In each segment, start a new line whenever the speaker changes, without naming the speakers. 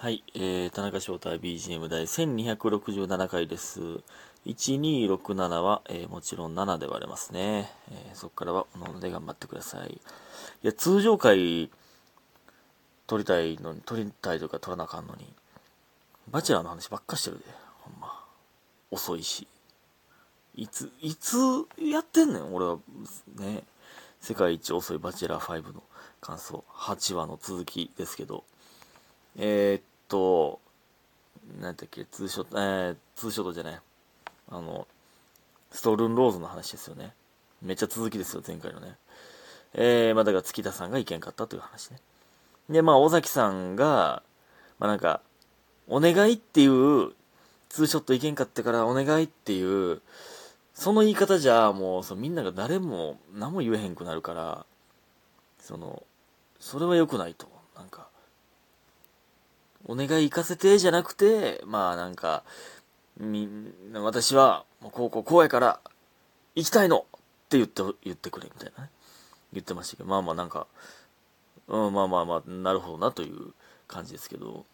はい、えー、田中翔太 BGM 第1267回です。1267は、えーもちろん7で割れますね。えーそこからは、おので頑張ってください。いや、通常回、撮りたいのに、撮りたいとか撮らなあかんのに、バチェラーの話ばっかしてるで、ほんま。遅いし。いつ、いつやってんねん、俺は。ね。世界一遅いバチェラー5の感想、8話の続きですけど、えー、っと、なんだっけ、ツーショット、えー、ツーショットじゃない。あの、ストールンローズの話ですよね。めっちゃ続きですよ、前回のね。えー、まあだから月田さんがいけんかったという話ね。で、まあ尾崎さんが、まあなんか、お願いっていう、ツーショットいけんかってからお願いっていう、その言い方じゃ、もう、そのみんなが誰も何も言えへんくなるから、その、それは良くないと。なんか、お願い行かせてじゃなくて、まあなんか、みんな、私は、もうこうこうこうやから、行きたいのって言って、言ってくれ、みたいなね。言ってましたけど、まあまあなんか、うん、まあまあまあ、なるほどなという感じですけど、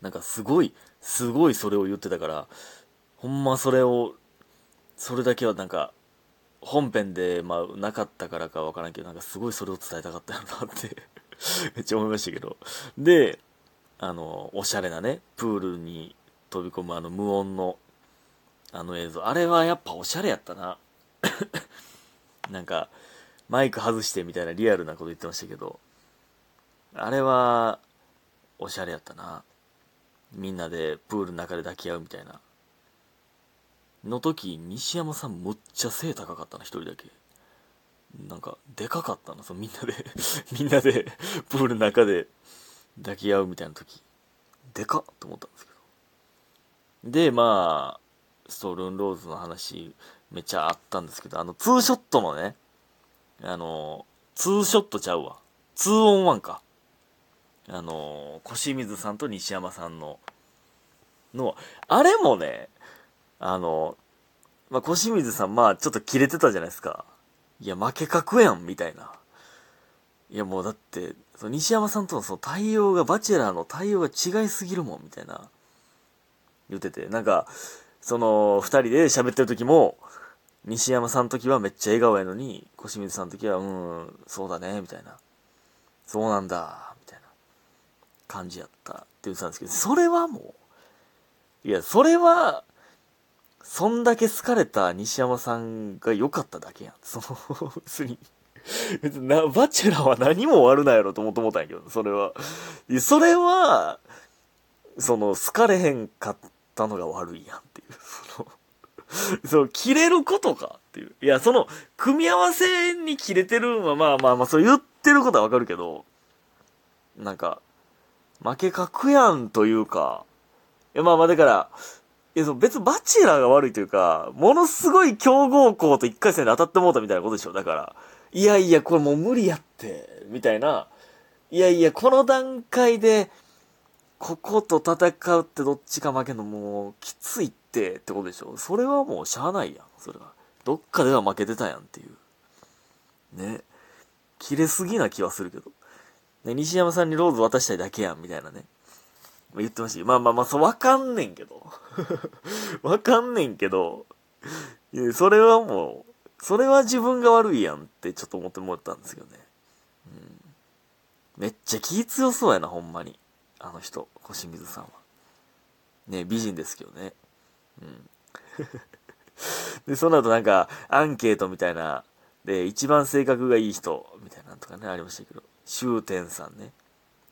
なんかすごい、すごいそれを言ってたから、ほんまそれを、それだけはなんか、本編で、まあ、なかったからかわからんけど、なんかすごいそれを伝えたかったよなって めっちゃ思いましたけど。で、あの、おしゃれなね、プールに飛び込むあの無音の、あの映像。あれはやっぱおしゃれやったな。なんか、マイク外してみたいなリアルなこと言ってましたけど、あれは、おしゃれやったな。みんなでプールの中で抱き合うみたいな。の時、西山さんむっちゃ背高かったな、一人だけ。なんか、でかかったな、そのみんなで みんなで、プールの中で抱き合うみたいな時。でかっと思ったんですけど。で、まあ、ストールンローズの話、めっちゃあったんですけど、あの、ツーショットのね、あの、ツーショットちゃうわ。ツーオンワンか。あの、小清水さんと西山さんの、の、あれもね、あの、まあ、小清水さん、まあ、ちょっとキレてたじゃないですか。いや、負け格やん、みたいな。いや、もうだって、その西山さんとのその対応が、バチェラーの対応が違いすぎるもん、みたいな。言ってて。なんか、その、二人で喋ってる時も、西山さんの時はめっちゃ笑顔やのに、小清水さんの時は、うん、そうだね、みたいな。そうなんだ、みたいな感じやったって言ってたんですけど、それはもう、いや、それは、そんだけ好かれた西山さんが良かっただけやん。その、別に、別にな、バチェラーは何も悪ないやろと思ったんやけど、それは。それは、その、好かれへんかったのが悪いやんっていう。その、その、切れることかっていう。いや、その、組み合わせに切れてるのは、まあまあまあ、そう言ってることはわかるけど、なんか、負け格やんというか、いや、まあまあだから、いや、そう、別にバチェラーが悪いというか、ものすごい強豪校と一回戦で当たってもうたみたいなことでしょ。だから、いやいや、これもう無理やって、みたいな。いやいや、この段階で、ここと戦うってどっちか負けんのもう、きついって、ってことでしょ。それはもうしゃあないやん、それは。どっかでは負けてたやんっていう。ね。切れすぎな気はするけど。ね、西山さんにローズ渡したいだけやん、みたいなね。言ってましたよまあまあまあ、そう、わかんねんけど。わかんねんけど、それはもう、それは自分が悪いやんってちょっと思ってもらったんですけどね。うん。めっちゃ気強そうやな、ほんまに。あの人、小清水さんは。ね、美人ですけどね。うん。で、その後なんか、アンケートみたいな、で、一番性格がいい人、みたいなのとかね、ありましたけど、終天さんね。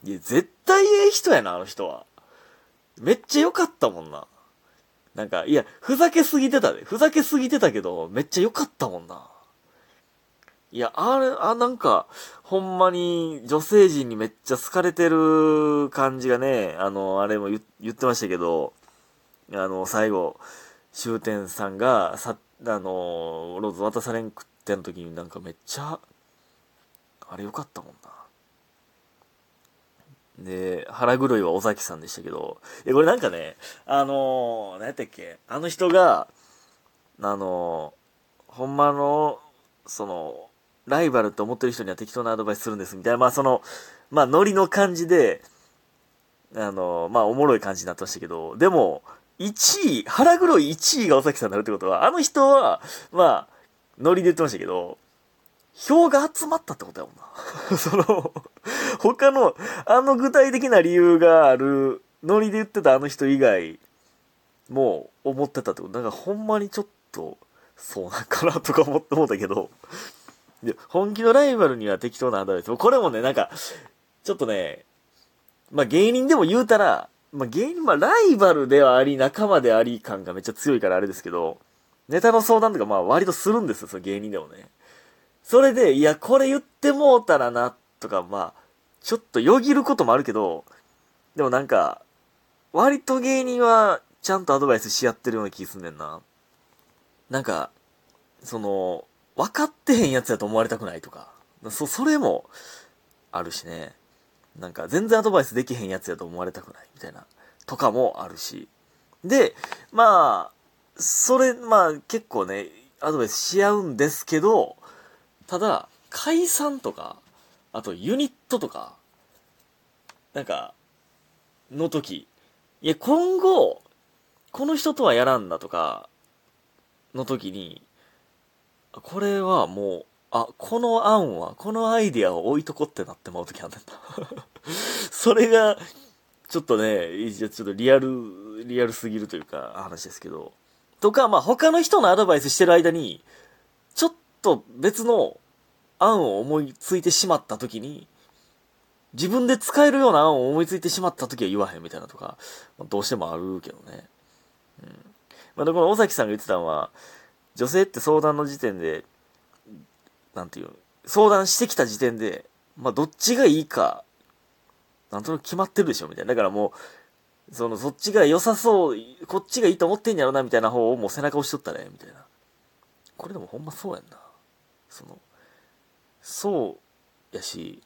いや、絶対ええ人やな、あの人は。めっちゃ良かったもんな。なんか、いや、ふざけすぎてたで。ふざけすぎてたけど、めっちゃ良かったもんな。いや、あれ、あ、なんか、ほんまに女性陣にめっちゃ好かれてる感じがね、あの、あれも言ってましたけど、あの、最後、終天さんが、さ、あの、ローズ渡されんくってん時になんかめっちゃ、あれ良かったもんな。で、腹黒いは尾崎さんでしたけど、いや、これなんかね、あのー、何やったっけ、あの人が、あのー、ほんまの、その、ライバルって思ってる人には適当なアドバイスするんです、みたいな、まあその、まあノリの感じで、あの、まあ、おもろい感じになってましたけど、でも、1位、腹黒い1位が尾崎さんになるってことは、あの人は、まあ、ノリで言ってましたけど、票が集まったってことやもんな。その、他の、あの具体的な理由がある、ノリで言ってたあの人以外、もう思ってたってこと。だからほんまにちょっと、そうなんかなとか思って思ったけど、で、本気のライバルには適当なアドバイス。これもね、なんか、ちょっとね、まあ芸人でも言うたら、まあ芸人、まあライバルではあり、仲間であり感がめっちゃ強いからあれですけど、ネタの相談とかまあ割とするんですよ、その芸人でもね。それで、いや、これ言ってもうたらなっ、とか、まあ、ちょっとよぎることもあるけど、でもなんか、割と芸人はちゃんとアドバイスし合ってるような気すんねんな。なんか、その、分かってへんやつやと思われたくないとか、そ、それもあるしね。なんか全然アドバイスできへんやつやと思われたくないみたいな、とかもあるし。で、まあ、それ、まあ結構ね、アドバイスし合うんですけど、ただ、解散とか、あとユニットとか、なんか、の時、いや、今後、この人とはやらんなとか、の時に、これはもう、あ、この案は、このアイディアを置いとこってなってまう時あんねんな。それが、ちょっとね、ちょっとリアル、リアルすぎるというか、話ですけど。とか、まあ、他の人のアドバイスしてる間に、ちょっと別の案を思いついてしまった時に、自分で使えるような案を思いついてしまった時は言わへんみたいなとか、まあ、どうしてもあるけどね。うん。まあ、で、この尾崎さんが言ってたのは、女性って相談の時点で、なんていう、相談してきた時点で、まあ、どっちがいいか、なんとなく決まってるでしょ、みたいな。だからもう、その、そっちが良さそう、こっちがいいと思ってんやろな、みたいな方をもう背中押しとったね、みたいな。これでもほんまそうやんな。その、そうやし、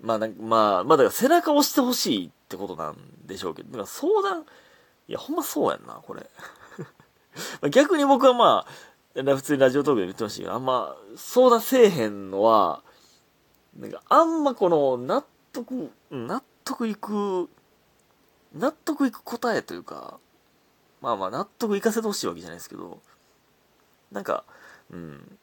まあ、なん、まあ、まあ、だから背中押してほしいってことなんでしょうけど、だから相談、いや、ほんまそうやんな、これ。逆に僕はまあ、普通にラジオトークで言ってましたけど、あんま相談せえへんのは、なんかあんまこの納得、納得いく、納得いく答えというか、まあまあ納得いかせてほしいわけじゃないですけど、なんか、うん、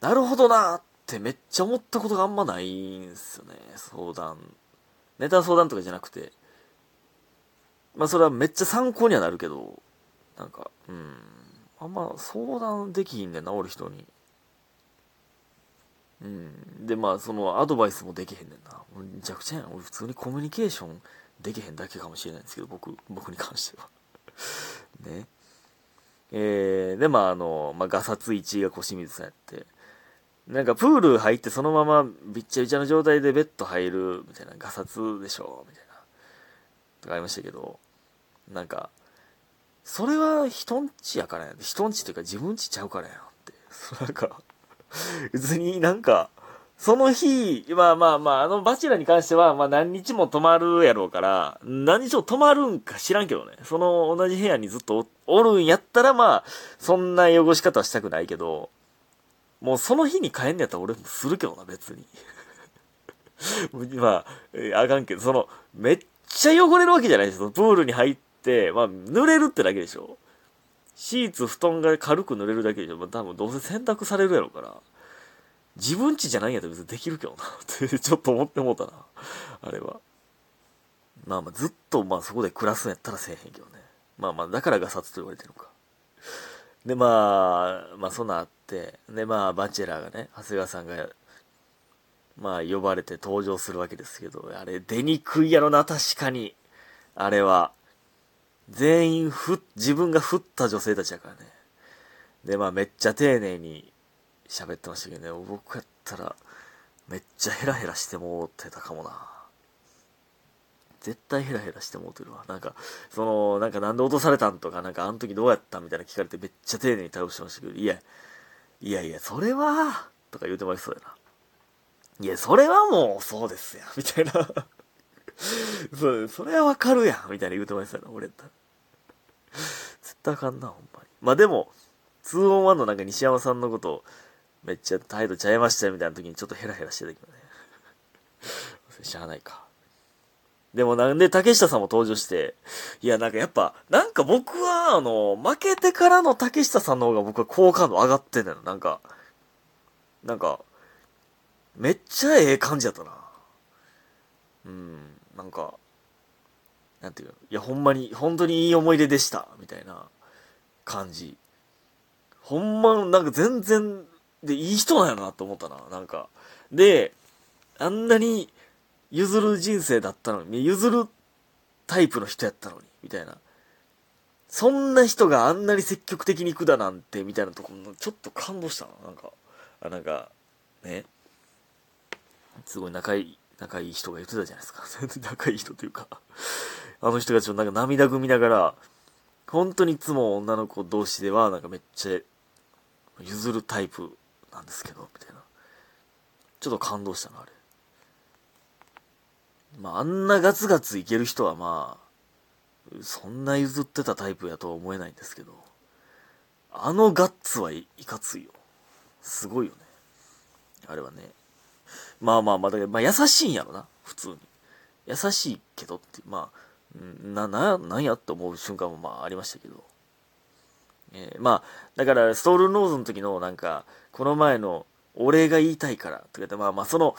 なるほどなっってめっちゃ思ったことがあんまないんすよね、相談。ネタ相談とかじゃなくて、まあそれはめっちゃ参考にはなるけど、なんか、うん。あんま相談できひんねんな、おる人に。うん。で、まあ、そのアドバイスもできへんねんな。めちゃくちゃやん。俺普通にコミュニケーションできへんだけかもしれないんですけど、僕、僕に関しては。ね。えー、で、まあ、あの、まあ、ガサツ1位が小清水さんやって、なんかプール入ってそのままびっちゃびちゃの状態でベッド入るみたいな、ガサツでしょみたいな、とかありましたけど、なんか、それは人んちやからやん。人んちというか自分ちちゃうからやんって。なんか、別になんか、その日、まあまあまあ、あのバチェラに関しては、まあ何日も泊まるやろうから、何日も泊まるんか知らんけどね。その同じ部屋にずっとおるんやったら、まあ、そんな汚し方はしたくないけど、もうその日に帰んねやったら俺もするけどな、別に。まあ、あかんけど、その、めっちゃ汚れるわけじゃないですよ。プールに入って、まあ、濡れるってだけでしょ。シーツ、布団が軽く濡れるだけでしょ。まあ、多分どうせ洗濯されるやろから。自分家じゃないんやったら別にできるけどな。ってちょっと思ってもうたな。あれは。まあまあ、ずっとまあそこで暮らすんやったらせえへんけどね。まあまあ、だからガサツと言われてるのか。で、まあ、まあそんなあって、で、まあ、バチェラーがね、長谷川さんが、まあ、呼ばれて登場するわけですけど、あれ、出にくいやろな、確かに。あれは。全員ふ、自分が振った女性たちやからね。で、まあめっちゃ丁寧に喋ってましたけどね、僕やったらめっちゃヘラヘラしてもうてたかもな。絶対ヘラヘラしてもうてるわ。なんか、その、なんかなんで落とされたんとか、なんかあの時どうやったみたいな聞かれてめっちゃ丁寧に対応してましたけど、いや、いやいや、それは、とか言うてもらいそうやな。いや、それはもうそうですよ、みたいな そそれはわかるやん、みたいな言うてましたよ、俺やったら。絶対あかんな、ほんまに。まあでも、2on1 のなんか西山さんのこと、めっちゃ態度ちゃいましたよみたいな時にちょっとヘラヘラしてたけどね。しゃあないか。でもなんで竹下さんも登場して、いやなんかやっぱ、なんか僕はあの、負けてからの竹下さんの方が僕は好感度上がってんだよ。なんか、なんか、めっちゃええ感じやったな。うん、なんか、なんていうの、いやほんまに、本当にいい思い出でした、みたいな感じ。ほんま、なんか全然、で、いい人なんやなと思ったな、なんか。で、あんなに譲る人生だったのに、譲るタイプの人やったのに、みたいな。そんな人があんなに積極的に行くだなんて、みたいなところ、ちょっと感動したな、なんか。あ、なんか、ね。すごい仲いい、仲いい人が言ってたじゃないですか。仲いい人というか。あの人がちょっとなんか涙ぐみながら、本当にいつも女の子同士では、なんかめっちゃ譲るタイプなんですけど、みたいな。ちょっと感動したな、あれ。まあ、あんなガツガツいける人はまあ、そんな譲ってたタイプやとは思えないんですけど、あのガッツはい、かついよ。すごいよね。あれはね。まあまあまあ、だけど、まあ優しいんやろな、普通に。優しいけどって、まあ、な、な、なんやって思う瞬間もまあありましたけど。えー、まあ、だから、ストールノーズの時のなんか、この前の、俺が言いたいから、とか言って、まあまあ、その、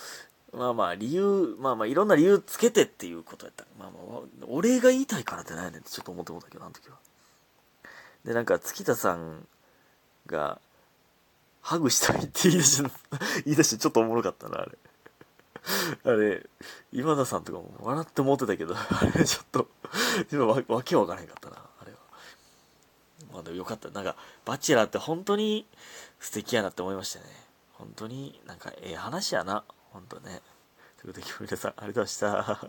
まあまあ、理由、まあまあ、いろんな理由つけてっていうことやった。まあまあ、俺が言いたいからって何やねんってちょっと思ってもったけど、あの時は。で、なんか、月田さんが、ハグしたいって言い出して、言い出してちょっとおもろかったな、あれ。あれ、今田さんとかも笑って思ってたけど、あれちょっと、今わわけわからへんかったな、あれは。まあでもよかった。なんか、バチェラーって本当に素敵やなって思いましたね。本当になんかええ話やな。本当ね。ということで今日、皆さんありがとうございました。